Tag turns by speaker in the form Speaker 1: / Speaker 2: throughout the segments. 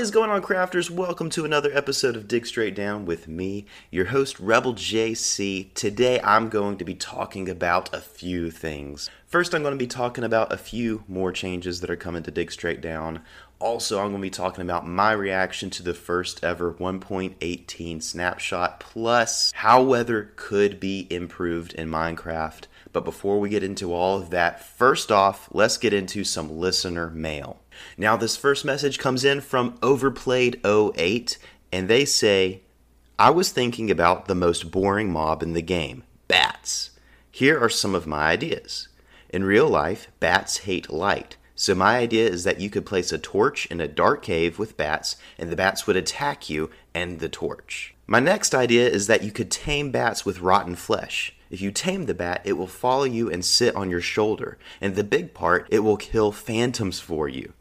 Speaker 1: Is going on, crafters? Welcome to another episode of Dig Straight Down with me, your host, Rebel JC. Today, I'm going to be talking about a few things. First, I'm going to be talking about a few more changes that are coming to Dig Straight Down. Also, I'm going to be talking about my reaction to the first ever 1.18 snapshot, plus how weather could be improved in Minecraft. But before we get into all of that, first off, let's get into some listener mail. Now, this first message comes in from Overplayed08, and they say, I was thinking about the most boring mob in the game bats. Here are some of my ideas. In real life, bats hate light. So, my idea is that you could place a torch in a dark cave with bats, and the bats would attack you and the torch. My next idea is that you could tame bats with rotten flesh. If you tame the bat, it will follow you and sit on your shoulder. And the big part, it will kill phantoms for you.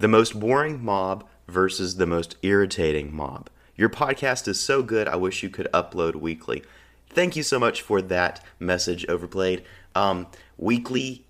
Speaker 1: The most boring mob versus the most irritating mob. Your podcast is so good, I wish you could upload weekly. Thank you so much for that message, Overplayed. Um, weekly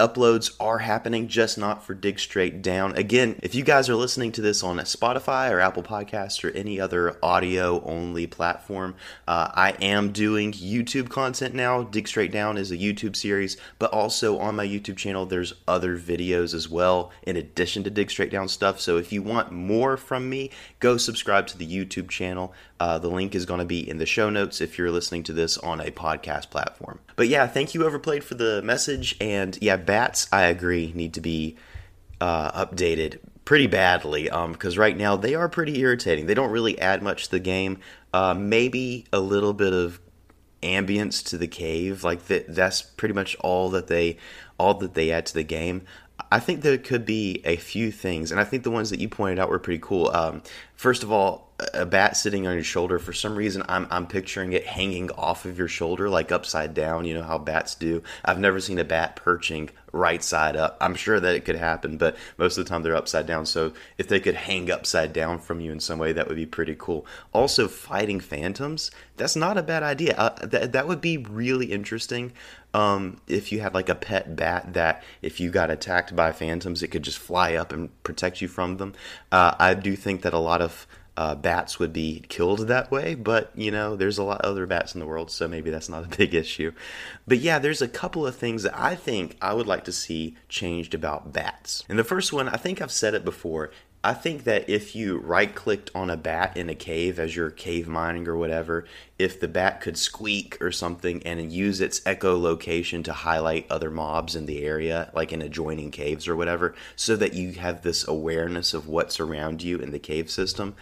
Speaker 1: uploads are happening, just not for Dig Straight Down. Again, if you guys are listening to this on Spotify or Apple Podcasts or any other audio only platform, uh, I am doing YouTube content now. Dig Straight Down is a YouTube series, but also on my YouTube channel, there's other videos as well in addition to Dig Straight Down stuff. So if you want more from me, go subscribe to the YouTube channel. Uh, the link is going to be in the show notes if you're listening to this on a podcast platform. But yeah, thank you, Overplayed, for the message. And yeah, bats, I agree, need to be uh, updated pretty badly because um, right now they are pretty irritating. They don't really add much to the game. Uh, maybe a little bit of ambience to the cave, like that. That's pretty much all that they all that they add to the game. I think there could be a few things, and I think the ones that you pointed out were pretty cool. Um, first of all, a bat sitting on your shoulder for some reason I'm I'm picturing it hanging off of your shoulder like upside down you know how bats do. I've never seen a bat perching right side up. I'm sure that it could happen but most of the time they're upside down. So if they could hang upside down from you in some way that would be pretty cool. Also fighting phantoms that's not a bad idea. Uh, that that would be really interesting um, if you had like a pet bat that if you got attacked by phantoms it could just fly up and protect you from them. Uh, I do think that a lot of uh, bats would be killed that way, but you know, there's a lot of other bats in the world, so maybe that's not a big issue. But yeah, there's a couple of things that I think I would like to see changed about bats. And the first one, I think I've said it before. I think that if you right clicked on a bat in a cave as you're cave mining or whatever, if the bat could squeak or something and use its echolocation to highlight other mobs in the area, like in adjoining caves or whatever, so that you have this awareness of what's around you in the cave system,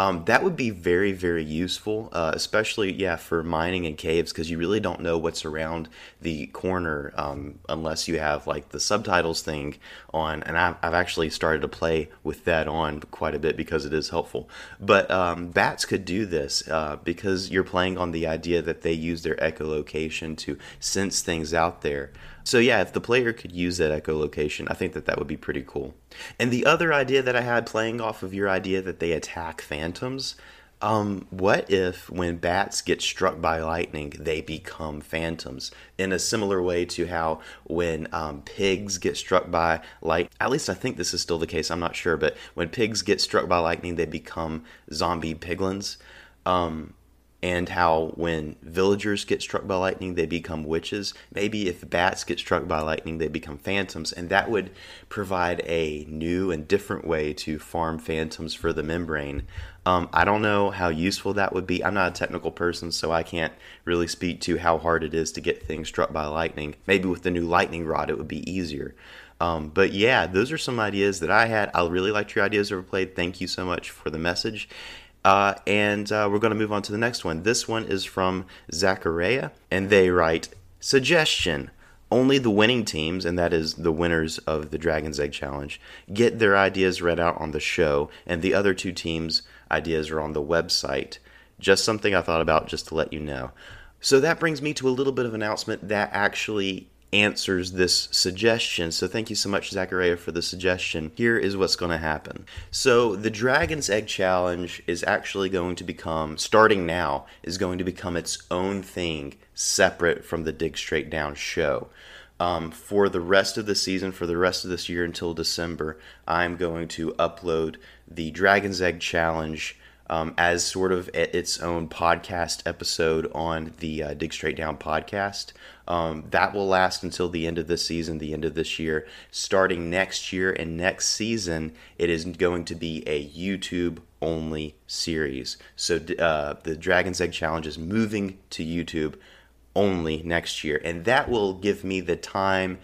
Speaker 1: um, that would be very, very useful, uh, especially, yeah, for mining in caves because you really don't know what's around the corner um, unless you have like the subtitles thing on. And I've, I've, actually started to play with that on quite a bit because it is helpful. But um, bats could do this uh, because you're playing on the idea that they use their echolocation to sense things out there. So yeah, if the player could use that echolocation, I think that that would be pretty cool. And the other idea that I had playing off of your idea that they attack phantoms, um, what if when bats get struck by lightning, they become phantoms? In a similar way to how when um, pigs get struck by light, at least I think this is still the case. I'm not sure, but when pigs get struck by lightning, they become zombie piglins. Um, and how when villagers get struck by lightning, they become witches. Maybe if bats get struck by lightning, they become phantoms, and that would provide a new and different way to farm phantoms for the membrane. Um, I don't know how useful that would be. I'm not a technical person, so I can't really speak to how hard it is to get things struck by lightning. Maybe with the new lightning rod, it would be easier. Um, but yeah, those are some ideas that I had. I really liked your ideas overplayed. Thank you so much for the message. Uh, and uh, we're going to move on to the next one. This one is from Zachariah, and they write Suggestion only the winning teams, and that is the winners of the Dragon's Egg Challenge, get their ideas read out on the show, and the other two teams' ideas are on the website. Just something I thought about just to let you know. So that brings me to a little bit of announcement that actually answers this suggestion. So thank you so much, Zachariah, for the suggestion. Here is what's going to happen. So the Dragon's Egg Challenge is actually going to become, starting now, is going to become its own thing separate from the Dig Straight Down show. Um, for the rest of the season, for the rest of this year until December, I'm going to upload the Dragon's Egg Challenge um, as sort of its own podcast episode on the uh, Dig Straight Down podcast. Um, that will last until the end of this season, the end of this year. Starting next year and next season, it is going to be a YouTube only series. So uh, the Dragon's Egg Challenge is moving to YouTube only next year, and that will give me the time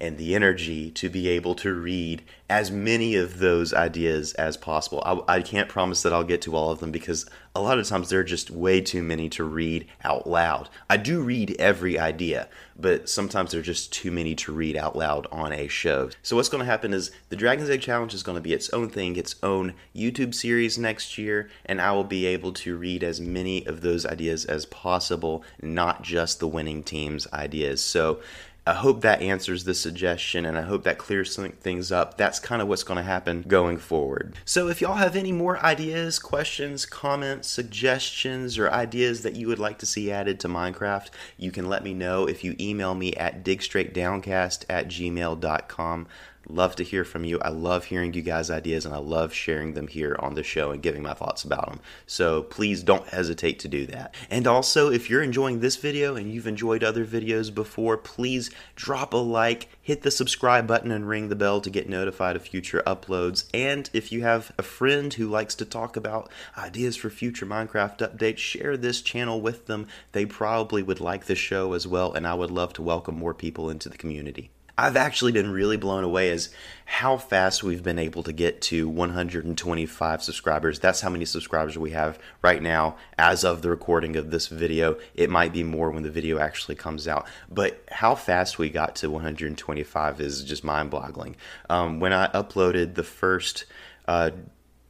Speaker 1: and the energy to be able to read as many of those ideas as possible. I, I, can't promise that I'll get to all of them because a lot of times there are just way too many to read out loud. I do read every idea, but sometimes there are just too many to read out loud on a show. So, what's going to happen is the Dragon's Egg Challenge is going to be its own thing, its own YouTube series next year, and I will be able to read as many of those ideas as possible, not just the winning team's ideas. So, I hope that answers the suggestion and I hope that clears things up. That's kind of what's going to happen going forward. So, if y'all have any more ideas, questions, comments, suggestions, or ideas that you would like to see added to Minecraft, you can let me know if you email me at digstraightdowncast at gmail.com. Love to hear from you. I love hearing you guys' ideas and I love sharing them here on the show and giving my thoughts about them. So please don't hesitate to do that. And also, if you're enjoying this video and you've enjoyed other videos before, please drop a like, hit the subscribe button, and ring the bell to get notified of future uploads. And if you have a friend who likes to talk about ideas for future Minecraft updates, share this channel with them. They probably would like the show as well, and I would love to welcome more people into the community. I've actually been really blown away as how fast we've been able to get to 125 subscribers. That's how many subscribers we have right now as of the recording of this video. It might be more when the video actually comes out, but how fast we got to 125 is just mind-boggling. Um, when I uploaded the first uh,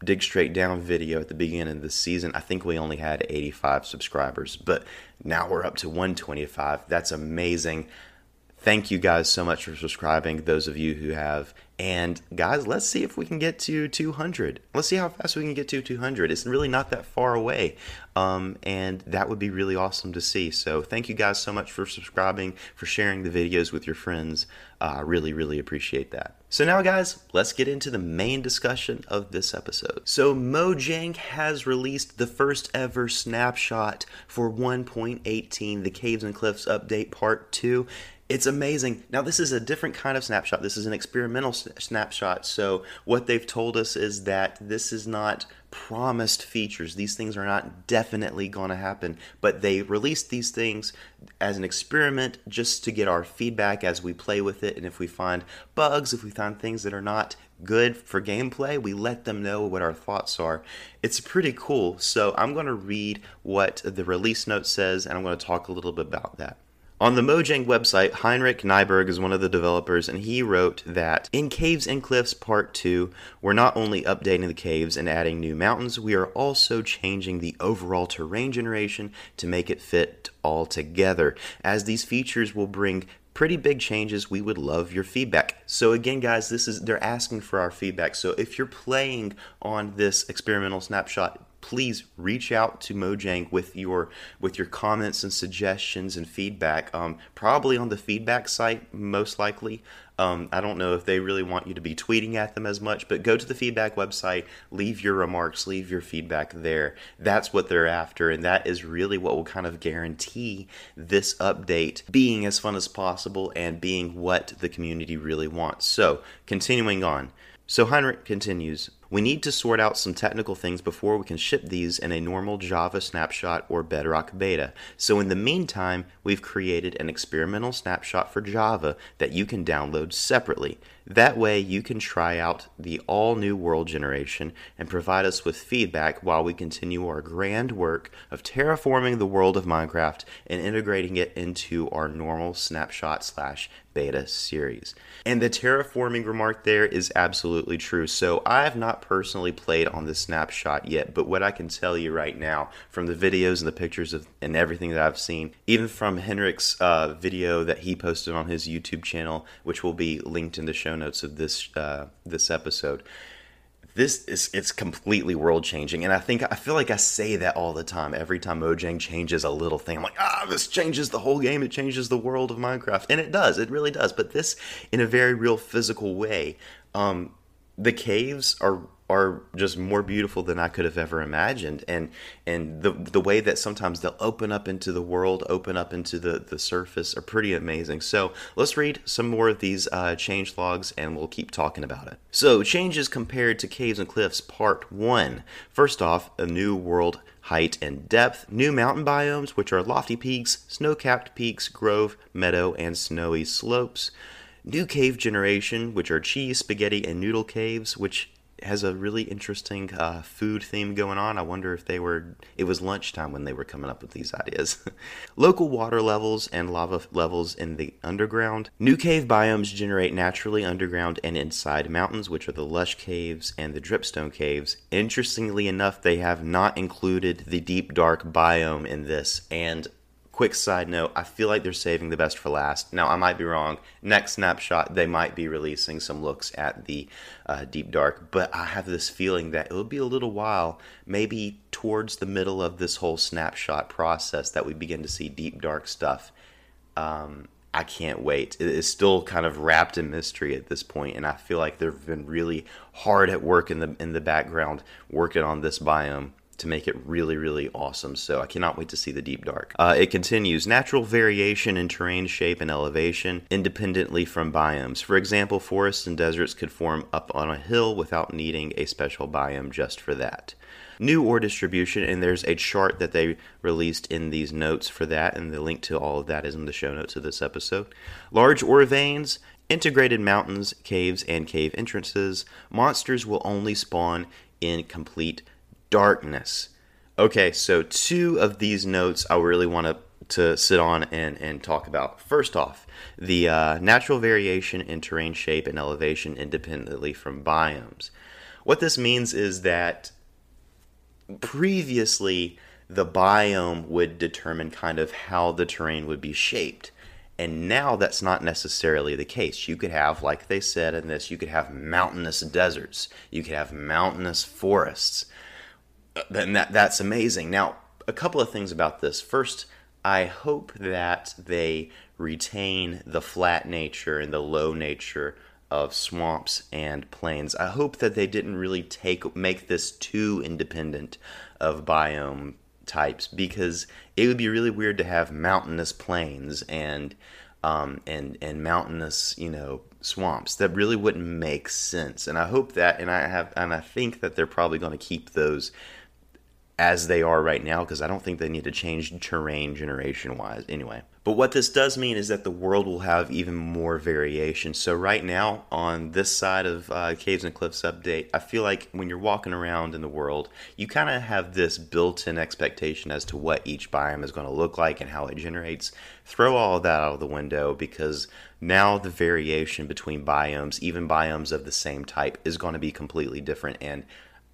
Speaker 1: dig straight down video at the beginning of the season, I think we only had 85 subscribers, but now we're up to 125. That's amazing. Thank you guys so much for subscribing, those of you who have. And guys, let's see if we can get to 200. Let's see how fast we can get to 200. It's really not that far away. Um, and that would be really awesome to see. So thank you guys so much for subscribing, for sharing the videos with your friends. Uh, I really, really appreciate that. So now, guys, let's get into the main discussion of this episode. So Mojang has released the first ever snapshot for 1.18, the Caves and Cliffs Update Part 2 it's amazing. Now, this is a different kind of snapshot. This is an experimental snapshot. So, what they've told us is that this is not promised features. These things are not definitely going to happen, but they released these things as an experiment just to get our feedback as we play with it. And if we find bugs, if we find things that are not good for gameplay, we let them know what our thoughts are. It's pretty cool. So, I'm going to read what the release note says and I'm going to talk a little bit about that. On the Mojang website, Henrik Kniberg is one of the developers, and he wrote that in Caves and Cliffs Part 2, we're not only updating the caves and adding new mountains, we are also changing the overall terrain generation to make it fit all together. As these features will bring pretty big changes we would love your feedback so again guys this is they're asking for our feedback so if you're playing on this experimental snapshot please reach out to Mojang with your with your comments and suggestions and feedback. Um, probably on the feedback site, most likely. Um, I don't know if they really want you to be tweeting at them as much, but go to the feedback website, leave your remarks, leave your feedback there. That's what they're after, and that is really what will kind of guarantee this update being as fun as possible and being what the community really wants. So, continuing on. So Henrik continues We need to sort out some technical things before we can ship these in a normal Java snapshot or Bedrock beta. So, in the meantime, we've created an experimental snapshot for Java that you can download separately. That way, you can try out the all new world generation and provide us with feedback while we continue our grand work of terraforming the world of Minecraft and integrating it into our normal snapshot slash beta series. And the terraforming remark there is absolutely true. So I have not personally played on the snapshot yet, but what I can tell you right now from the videos and the pictures of and everything that I've seen, even from Henrik's uh, video that he posted on his YouTube channel, which will be linked in the show notes of this uh, this episode this is it's completely world changing. And i think i feel like i say that all the time. Every time mojang changes a little thing i'm like ah this changes the whole game. It changes the world of minecraft. And it does. It really does. But this in a very real physical way um, the caves are are just more beautiful than I could have ever imagined. And and the the way that sometimes they'll open up into the world, open up into the, the surface are pretty amazing. So let's read some more of these uh, change logs and we'll keep talking about it. So changes compared to Caves and Cliffs Part 1. First off, a new world height and depth, new mountain biomes, which are lofty peaks, snow capped peaks, grove, meadow, and snowy slopes. New cave generation, which are cheese, spaghetti, and noodle caves, which has a really interesting uh, food theme going on. I wonder if they were, it was lunchtime when they were coming up with these ideas. Local water levels and lava levels in the underground. New cave biomes generate naturally underground and inside mountains, which are the lush caves and the dripstone caves. Interestingly enough, they have not included the deep dark biome in this, and quick side note i feel like they're saving the best for last. Now i might be wrong. Next snapshot they might be releasing some looks at the uh, deep dark but i have this feeling that it'll be a little while maybe towards the middle of this whole snapshot process that we begin to see deep dark stuff. Um, I can't wait. It is still kind of wrapped in mystery at this point, and I feel like they've been really hard at work in the in the background working on this biome to make it really, really awesome. So I cannot wait to see the deep dark. Uh, it continues natural variation in terrain shape and elevation independently from biomes. For example, forests and deserts could form up on a hill without needing a special biome just for that new ore distribution, and there's a chart that they released in these notes for that, and the link to all of that is in the show notes of this episode. Large ore veins, integrated mountains, caves, and cave entrances. Monsters will only spawn in complete darkness. Okay, so two of these notes I really want to to sit on and, and talk about. First off, the uh, natural variation in terrain shape and elevation independently from biomes. What this means is that previously the biome would determine kind of how the terrain would be shaped. And now that's not necessarily the case. You could have, like they said in this, you could have mountainous deserts, you could have mountainous forests, then that that's amazing. Now, a couple of things about this. First, I hope that they retain the flat nature and the low nature of swamps and plains. I hope that they didn't really take make this too independent of biome types because it would be really weird to have mountainous plains and um, and and mountainous you know swamps that really wouldn't make sense and i hope that and i have and i think that they're probably going to keep those as they are right now because I don't think they need to change terrain generation wise anyway. But what this does mean is that the world will have even more variation. So, right now, on this side of uh, Caves and Cliffs update, I feel like when you're walking around in the world, you kind of have this built in expectation as to what each biome is going to look like and how it generates. Throw all that out of the window because now the variation between biomes, even biomes of the same type, is going to be completely different. And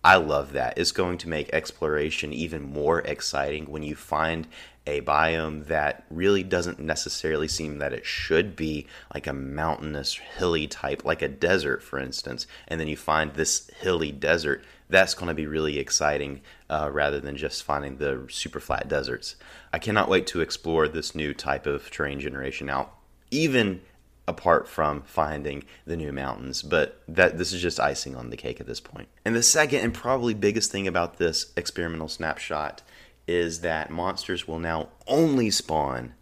Speaker 1: I love that. It's going to make exploration even more exciting when you find a biome that really doesn't necessarily seem that it should be like a mountainous, hilly type, like a desert, for instance, and then you find this hilly desert. That's going to be really exciting uh, rather than just finding the super flat deserts. I cannot wait to explore this new type of terrain generation. Now, even apart from finding the new mountains but that this is just icing on the cake at this point. and the second and probably biggest thing about this experimental snapshot is that monsters will now only spawn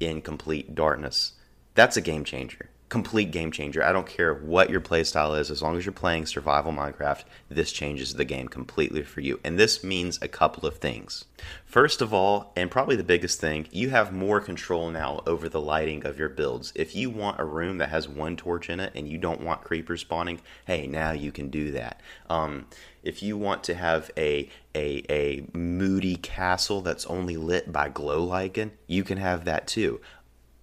Speaker 1: in complete darkness that's a game changer complete game changer. I don't care what your playstyle is, as long as you're playing survival Minecraft, this changes the game completely for you. And this means a couple of things. First of all, and probably the biggest thing, you have more control now over the lighting of your builds. If you want a room that has one torch in it and you don't want creepers spawning, hey, now you can do that. Um, if you want to have a, a, a moody castle that's only lit by glow lichen, you can have that too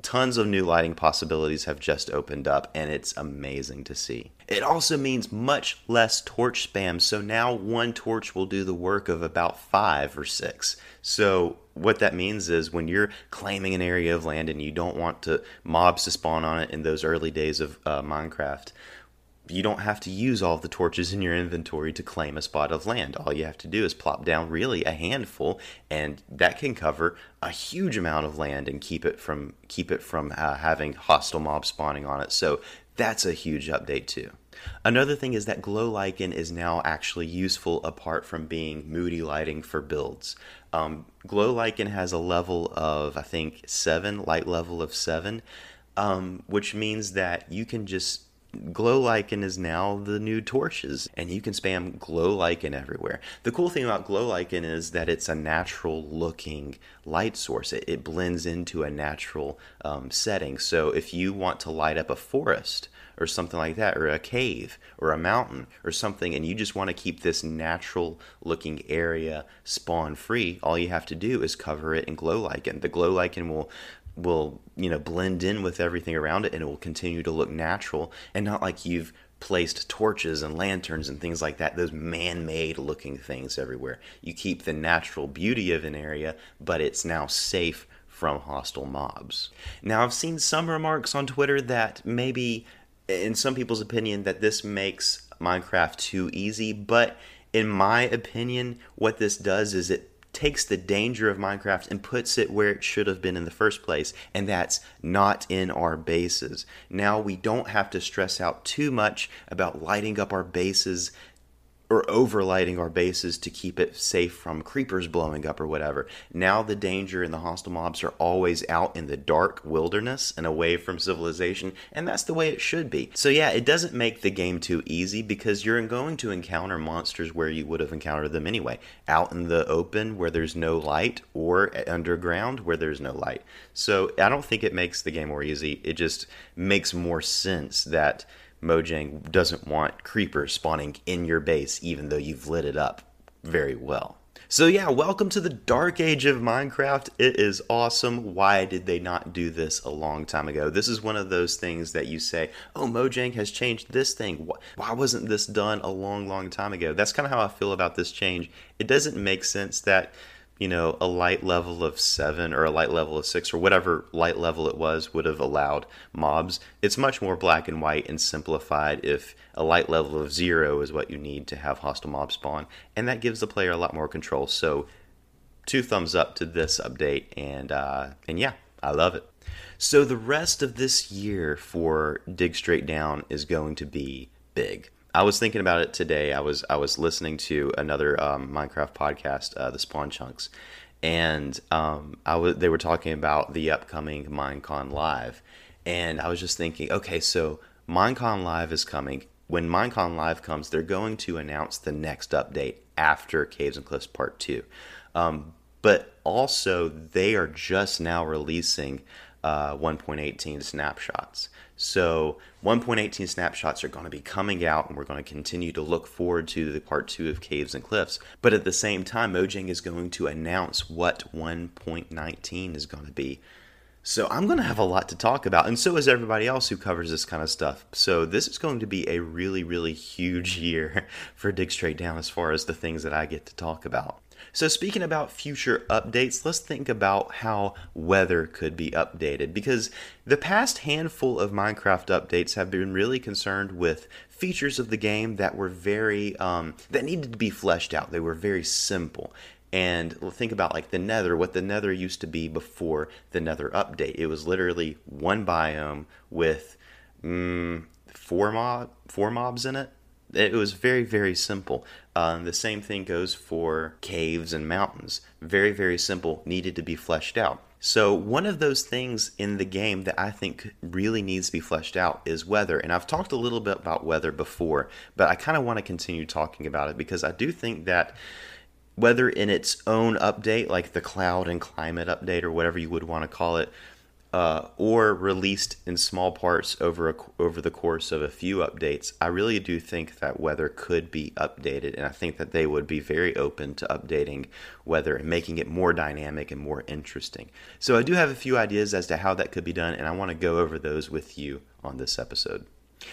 Speaker 1: tons of new lighting possibilities have just opened up, and it's amazing to see. It also means much less torch spam, so now one torch will do the work of about five or six. So, what that means is when you're claiming an area of land and you don't want to mobs to spawn on it in those early days of uh, Minecraft, you don't have to use all the torches in your inventory to claim a spot of land. All you have to do is plop down really a handful, and that can cover a huge amount of land and keep it from keep it from uh, having hostile mobs spawning on it. So that's a huge update too. Another thing is that glow lichen is now actually useful apart from being moody lighting for builds. Um, glow lichen has a level of I think seven, light level of seven, um, which means that you can just glow lichen is now the new torches and you can spam glow lichen everywhere. The cool thing about glow lichen is that it's a natural looking light source. It, it blends into a natural um, setting. So if you want to light up a forest or something like that or a cave or a mountain or something and you just want to keep this natural looking area spawn free all you have to do is cover it in glow lichen the glow lichen will will you know blend in with everything around it and it will continue to look natural and not like you've placed torches and lanterns and things like that those man-made looking things everywhere. You keep the natural beauty of an area but it's now safe from hostile mobs. Now i've seen some remarks on twitter that maybe in some people's opinion that this makes minecraft too easy but in my opinion what this does is it takes the danger of Minecraft and puts it where it should have been in the first place, and that's not in our bases. Now we don't have to stress out too much about lighting up our bases or overlighting our bases to keep it safe from creepers blowing up or whatever. Now the danger and the hostile mobs are always out in the dark wilderness and away from civilization, and that's the way it should be. So yeah, it doesn't make the game too easy because you're going to encounter monsters where you would have encountered them anyway, out in the open where there's no light or underground where there's no light. So I don't think it makes the game more easy. It just makes more sense that Mojang doesn't want creepers spawning in your base, even though you've lit it up very well. So, yeah, welcome to the dark age of Minecraft. It is awesome. Why did they not do this a long time ago? This is one of those things that you say, oh, Mojang has changed this thing. Why wasn't this done a long, long time ago? That's kind of how I feel about this change. It doesn't make sense that you know, a light level of seven or a light level of six or whatever light level it was would have allowed mobs. It's much more black and white and simplified if a light level of zero is what you need to have hostile mob spawn, and that gives the player a lot more control. So, two thumbs up to this update, and uh, and yeah, I love it. So the rest of this year for Dig Straight Down is going to be big. I was thinking about it today. I was I was listening to another um, Minecraft podcast, uh, the Spawn Chunks, and um, I was they were talking about the upcoming Minecon Live, and I was just thinking, okay, so Minecon Live is coming. When Minecon Live comes, they're going to announce the next update after Caves and Cliffs Part Two, um, but also they are just now releasing uh, 1.18 snapshots. So 1.18 snapshots are going to be coming out, and we're going to continue to look forward to the part two of Caves and Cliffs. But at the same time, Mojang is going to announce what 1.19 is going to be. So I'm going to have a lot to talk about, and so is everybody else who covers this kind of stuff. So this is going to be a really, really huge year for Dig Straight Down as far as the things that I get to talk about. So, speaking about future updates, let's think about how weather could be updated because the past handful of Minecraft updates have been really concerned with features of the game that were very, um, that needed to be fleshed out. They were very simple. And think about like the Nether, what the Nether used to be before the Nether update. It was literally one biome with mm, four mob, four mobs in it it was very, very simple. Um, the same thing goes for caves and mountains. Very, very simple, needed to be fleshed out. So, one of those things in the game that I think really needs to be fleshed out is weather. And I've talked a little bit about weather before, but I kind of want to continue talking about it because I do think that weather in its own update, like the cloud and climate update or whatever you would want to call it, uh, or released in small parts over a, over the course of a few updates, I really do think that weather could be updated, and I think that they would be very open to updating weather and making it more dynamic and more interesting. So I do have a few ideas as to how that could be done, and I want to go over those with you on this episode.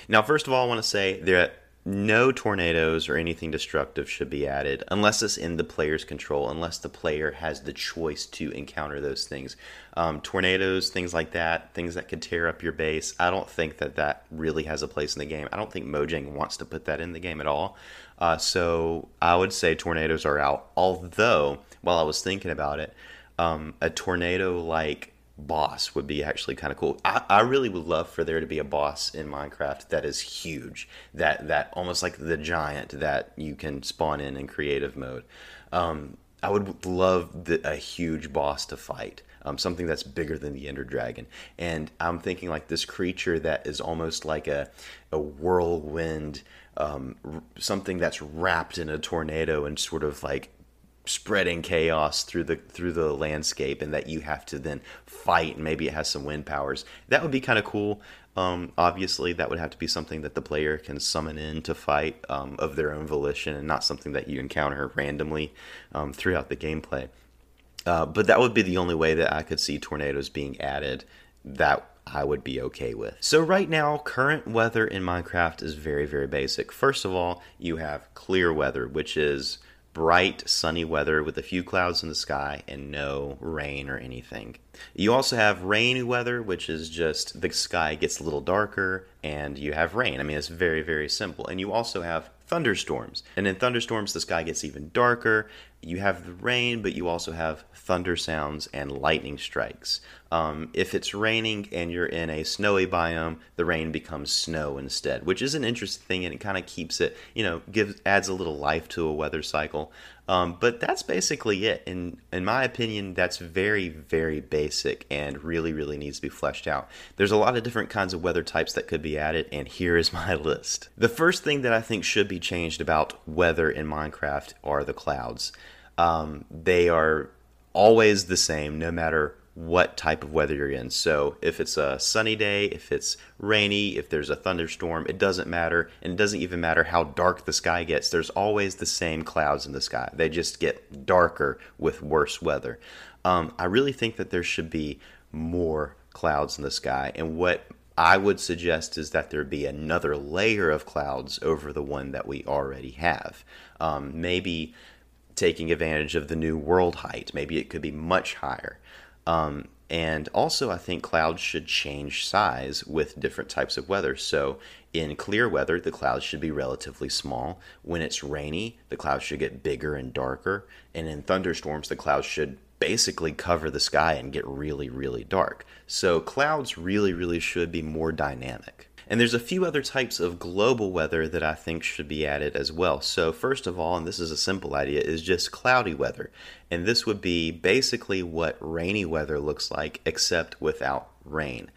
Speaker 1: Now, first of all, I want to say that no tornadoes or anything destructive should be added unless it's in the player's control, unless the player has the choice to encounter those things. Um, tornadoes, things like that, things that could tear up your base. I don't think that that really has a place in the game. I don't think Mojang wants to put that in the game at all. Uh, so I would say tornadoes are out. Although, while I was thinking about it, um, a tornado like boss would be actually kind of cool. I, I really would love for there to be a boss in Minecraft that is huge, that that almost like the giant that you can spawn in in creative mode. Um, I would love the, a huge boss to fight. Um, something that's bigger than the Ender Dragon, and I'm thinking like this creature that is almost like a a whirlwind, um, something that's wrapped in a tornado and sort of like spreading chaos through the through the landscape and that you have to then fight and maybe it has some wind powers that would be kind of cool um, obviously that would have to be something that the player can summon in to fight um, of their own volition and not something that you encounter randomly um, throughout the gameplay uh, but that would be the only way that i could see tornadoes being added that I would be okay with. So, right now, current weather in Minecraft is very, very basic. First of all, you have clear weather, which is bright sunny weather with a few clouds in the sky and no rain or anything. You also have rainy weather, which is just the sky gets a little darker and you have rain. I mean, it's very, very simple. And you also have thunderstorms. And in thunderstorms, the sky gets even darker. You have the rain, but you also have thunder sounds and lightning strikes. Um, if it's raining and you're in a snowy biome, the rain becomes snow instead, which is an interesting thing and it kind of keeps it, you know, gives adds a little life to a weather cycle. Um, but that's basically it. In in my opinion, that's very very basic and really really needs to be fleshed out. There's a lot of different kinds of weather types that could be added, and here is my list. The first thing that I think should be changed about weather in Minecraft are the clouds. Um, they are always the same, no matter what type of weather you're in. So if it's a sunny day, if it's rainy, if there's a thunderstorm, it doesn't matter. And it doesn't even matter how dark the sky gets. There's always the same clouds in the sky. They just get darker with worse weather. Um, I really think that there should be more clouds in the sky. And what I would suggest is that there be another layer of clouds over the one that we already have. Um, maybe taking advantage of the new world height. Maybe it could be much higher. Um, and also, I think clouds should change size with different types of weather. So, in clear weather, the clouds should be relatively small. When it's rainy, the clouds should get bigger and darker. And in thunderstorms, the clouds should basically cover the sky and get really, really dark. So, clouds really, really should be more dynamic. And there's a few other types of global weather that I think should be added as well. So, first of all, and this is a simple idea, is just cloudy weather. And this would be basically what rainy weather looks like, except without rain.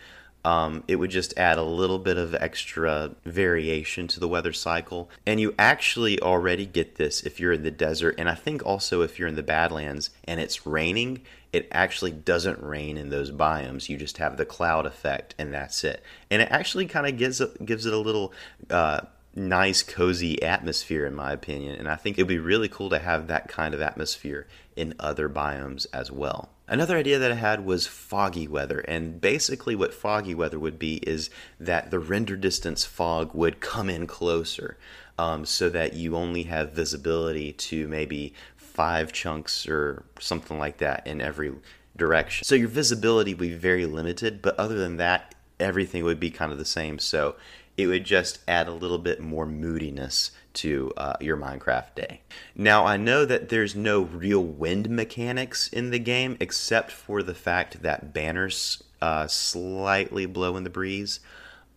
Speaker 1: Um, it would just add a little bit of extra variation to the weather cycle. And you actually already get this if you're in the desert, and I think also if you're in the Badlands and it's raining, it actually doesn't rain in those biomes. You just have the cloud effect, and that's it. And it actually kind of gives it, gives it a little. Uh, nice, cozy atmosphere, in my opinion. And I think it'd be really cool to have that kind of atmosphere in other biomes as well. Another idea that I had was foggy weather, and basically, what foggy weather would be is that the render distance fog would come in closer um, so that you only have visibility to maybe five chunks or something like that in every direction. So your visibility would be very limited, but other than that, everything would be kind of the same. So it would just add a little bit more moodiness to uh, your Minecraft day. Now, I know that there's no real wind mechanics in the game except for the fact that banners uh, slightly blow in the breeze.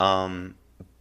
Speaker 1: Um,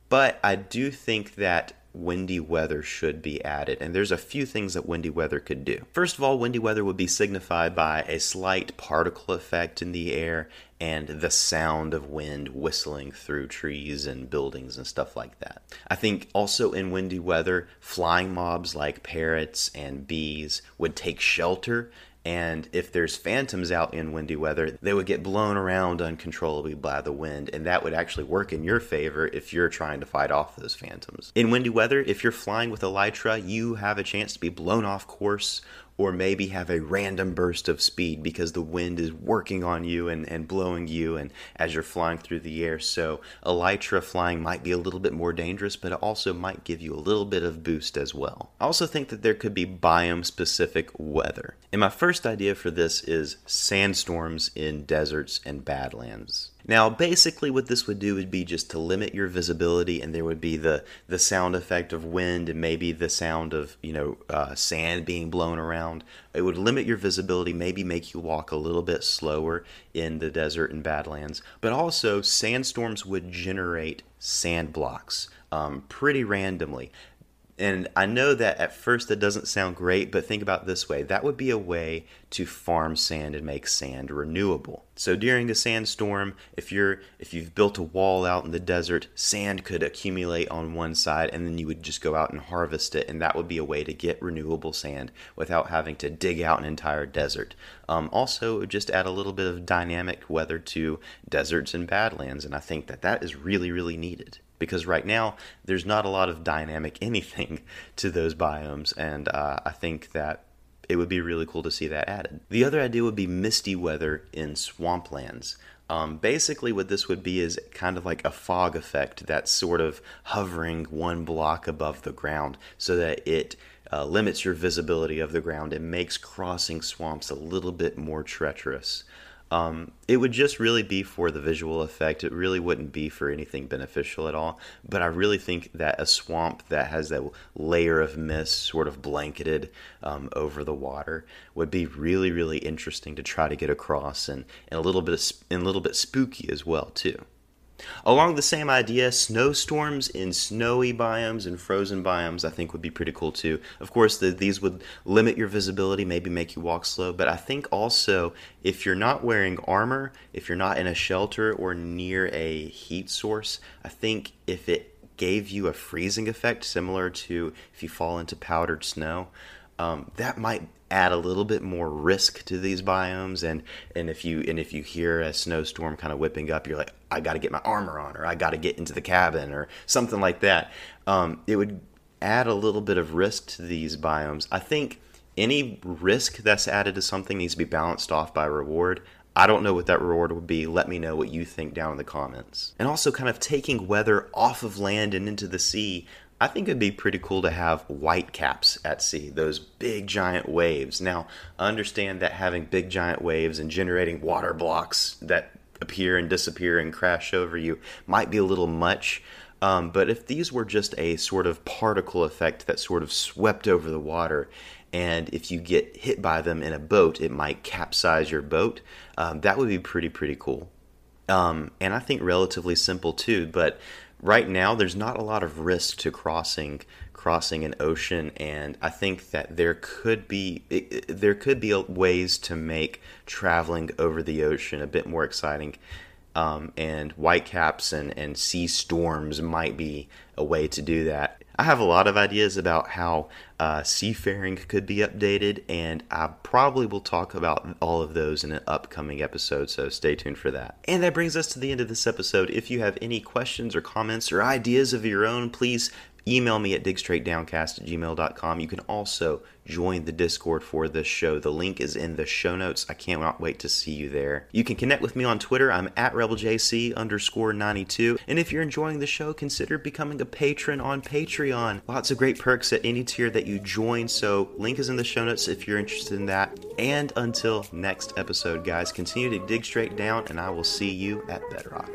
Speaker 1: but I do think that windy weather should be added, and there's a few things that windy weather could do. First of all, windy weather would be signified by a slight particle effect in the air and the sound of wind whistling through trees and buildings and stuff like that. I think also in windy weather, flying mobs like parrots and bees would take shelter and if there's phantoms out in windy weather, they would get blown around uncontrollably by the wind, and that would actually work in your favor if you're trying to fight off those phantoms. In windy weather, if you're flying with Elytra, you have a chance to be blown off course or maybe have a random burst of speed because the wind is working on you and, and blowing you and as you're flying through the air. So elytra flying might be a little bit more dangerous, but it also might give you a little bit of boost as well. I also think that there could be biome specific weather. And my first idea for this is sandstorms in deserts and badlands. Now, basically, what this would do would be just to limit your visibility, and there would be the the sound effect of wind and maybe the sound of you know uh, sand being blown around. It would limit your visibility, maybe make you walk a little bit slower in the desert and badlands. But also, sandstorms would generate sand blocks um, pretty randomly. And I know that at first that doesn't sound great, but think about this way. That would be a way to farm sand and make sand renewable. So during a sandstorm, if you're if you've built a wall out in the desert, sand could accumulate on one side and then you would just go out and harvest it and that would be a way to get renewable sand without having to dig out an entire desert. Um, also, it would just add a little bit of dynamic weather to deserts and badlands and I think that that is really really needed because right now there's not a lot of dynamic anything to those biomes, and uh, I think that it would be really cool to see that added. The other idea would be misty weather in swamplands. Um, basically, what this would be is kind of like a fog effect that's sort of hovering one block above the ground so that it uh, limits your visibility of the ground and makes crossing swamps a little bit more treacherous. Um, it would just really be for the visual effect. It really wouldn't be for anything beneficial at all. But I really think that a swamp that has that layer of mist sort of blanketed um, over the water would be really, really interesting to try to get across, and, and a little bit of, and a little bit spooky as well too. Along the same idea, snowstorms in snowy biomes and frozen biomes I think would be pretty cool too. Of course, the, these would limit your visibility, maybe make you walk slow, but I think also if you're not wearing armor, if you're not in a shelter or near a heat source, I think if it gave you a freezing effect similar to if you fall into powdered snow, um, that might add a little bit more risk to these biomes and and if you and if you hear a snowstorm kind of whipping up you're like i got to get my armor on or i got to get into the cabin or something like that um, it would add a little bit of risk to these biomes i think any risk that's added to something needs to be balanced off by reward I don't know what that reward would be. Let me know what you think down in the comments. And also, kind of taking weather off of land and into the sea. I think it'd be pretty cool to have white caps at sea, those big giant waves. Now, understand that having big giant waves and generating water blocks that appear and disappear and crash over you might be a little much. Um, but if these were just a sort of particle effect that sort of swept over the water, and if you get hit by them in a boat, it might capsize your boat, um, that would be pretty, pretty cool. Um, and I think relatively simple too, but right now there's not a lot of risk to crossing crossing an ocean and I think that there could be it, there could be ways to make traveling over the ocean a bit more exciting um, and whitecaps and, and sea storms might be a way to do that. I have a lot of ideas about how uh, seafaring could be updated, and I probably will talk about all of those in an upcoming episode, so stay tuned for that. And that brings us to the end of this episode. If you have any questions or comments or ideas of your own, please email me at digstraightdowncast at gmail.com. You can also join the Discord for this show. The link is in the show notes. I can't wait to see you there. You can connect with me on Twitter. I'm at RebelJC underscore 92. And if you're enjoying the show, consider becoming a patron on Patreon. Lots of great perks at any tier that you join. So, link is in the show notes if you're interested in that. And until next episode, guys, continue to dig straight down, and I will see you at Bedrock.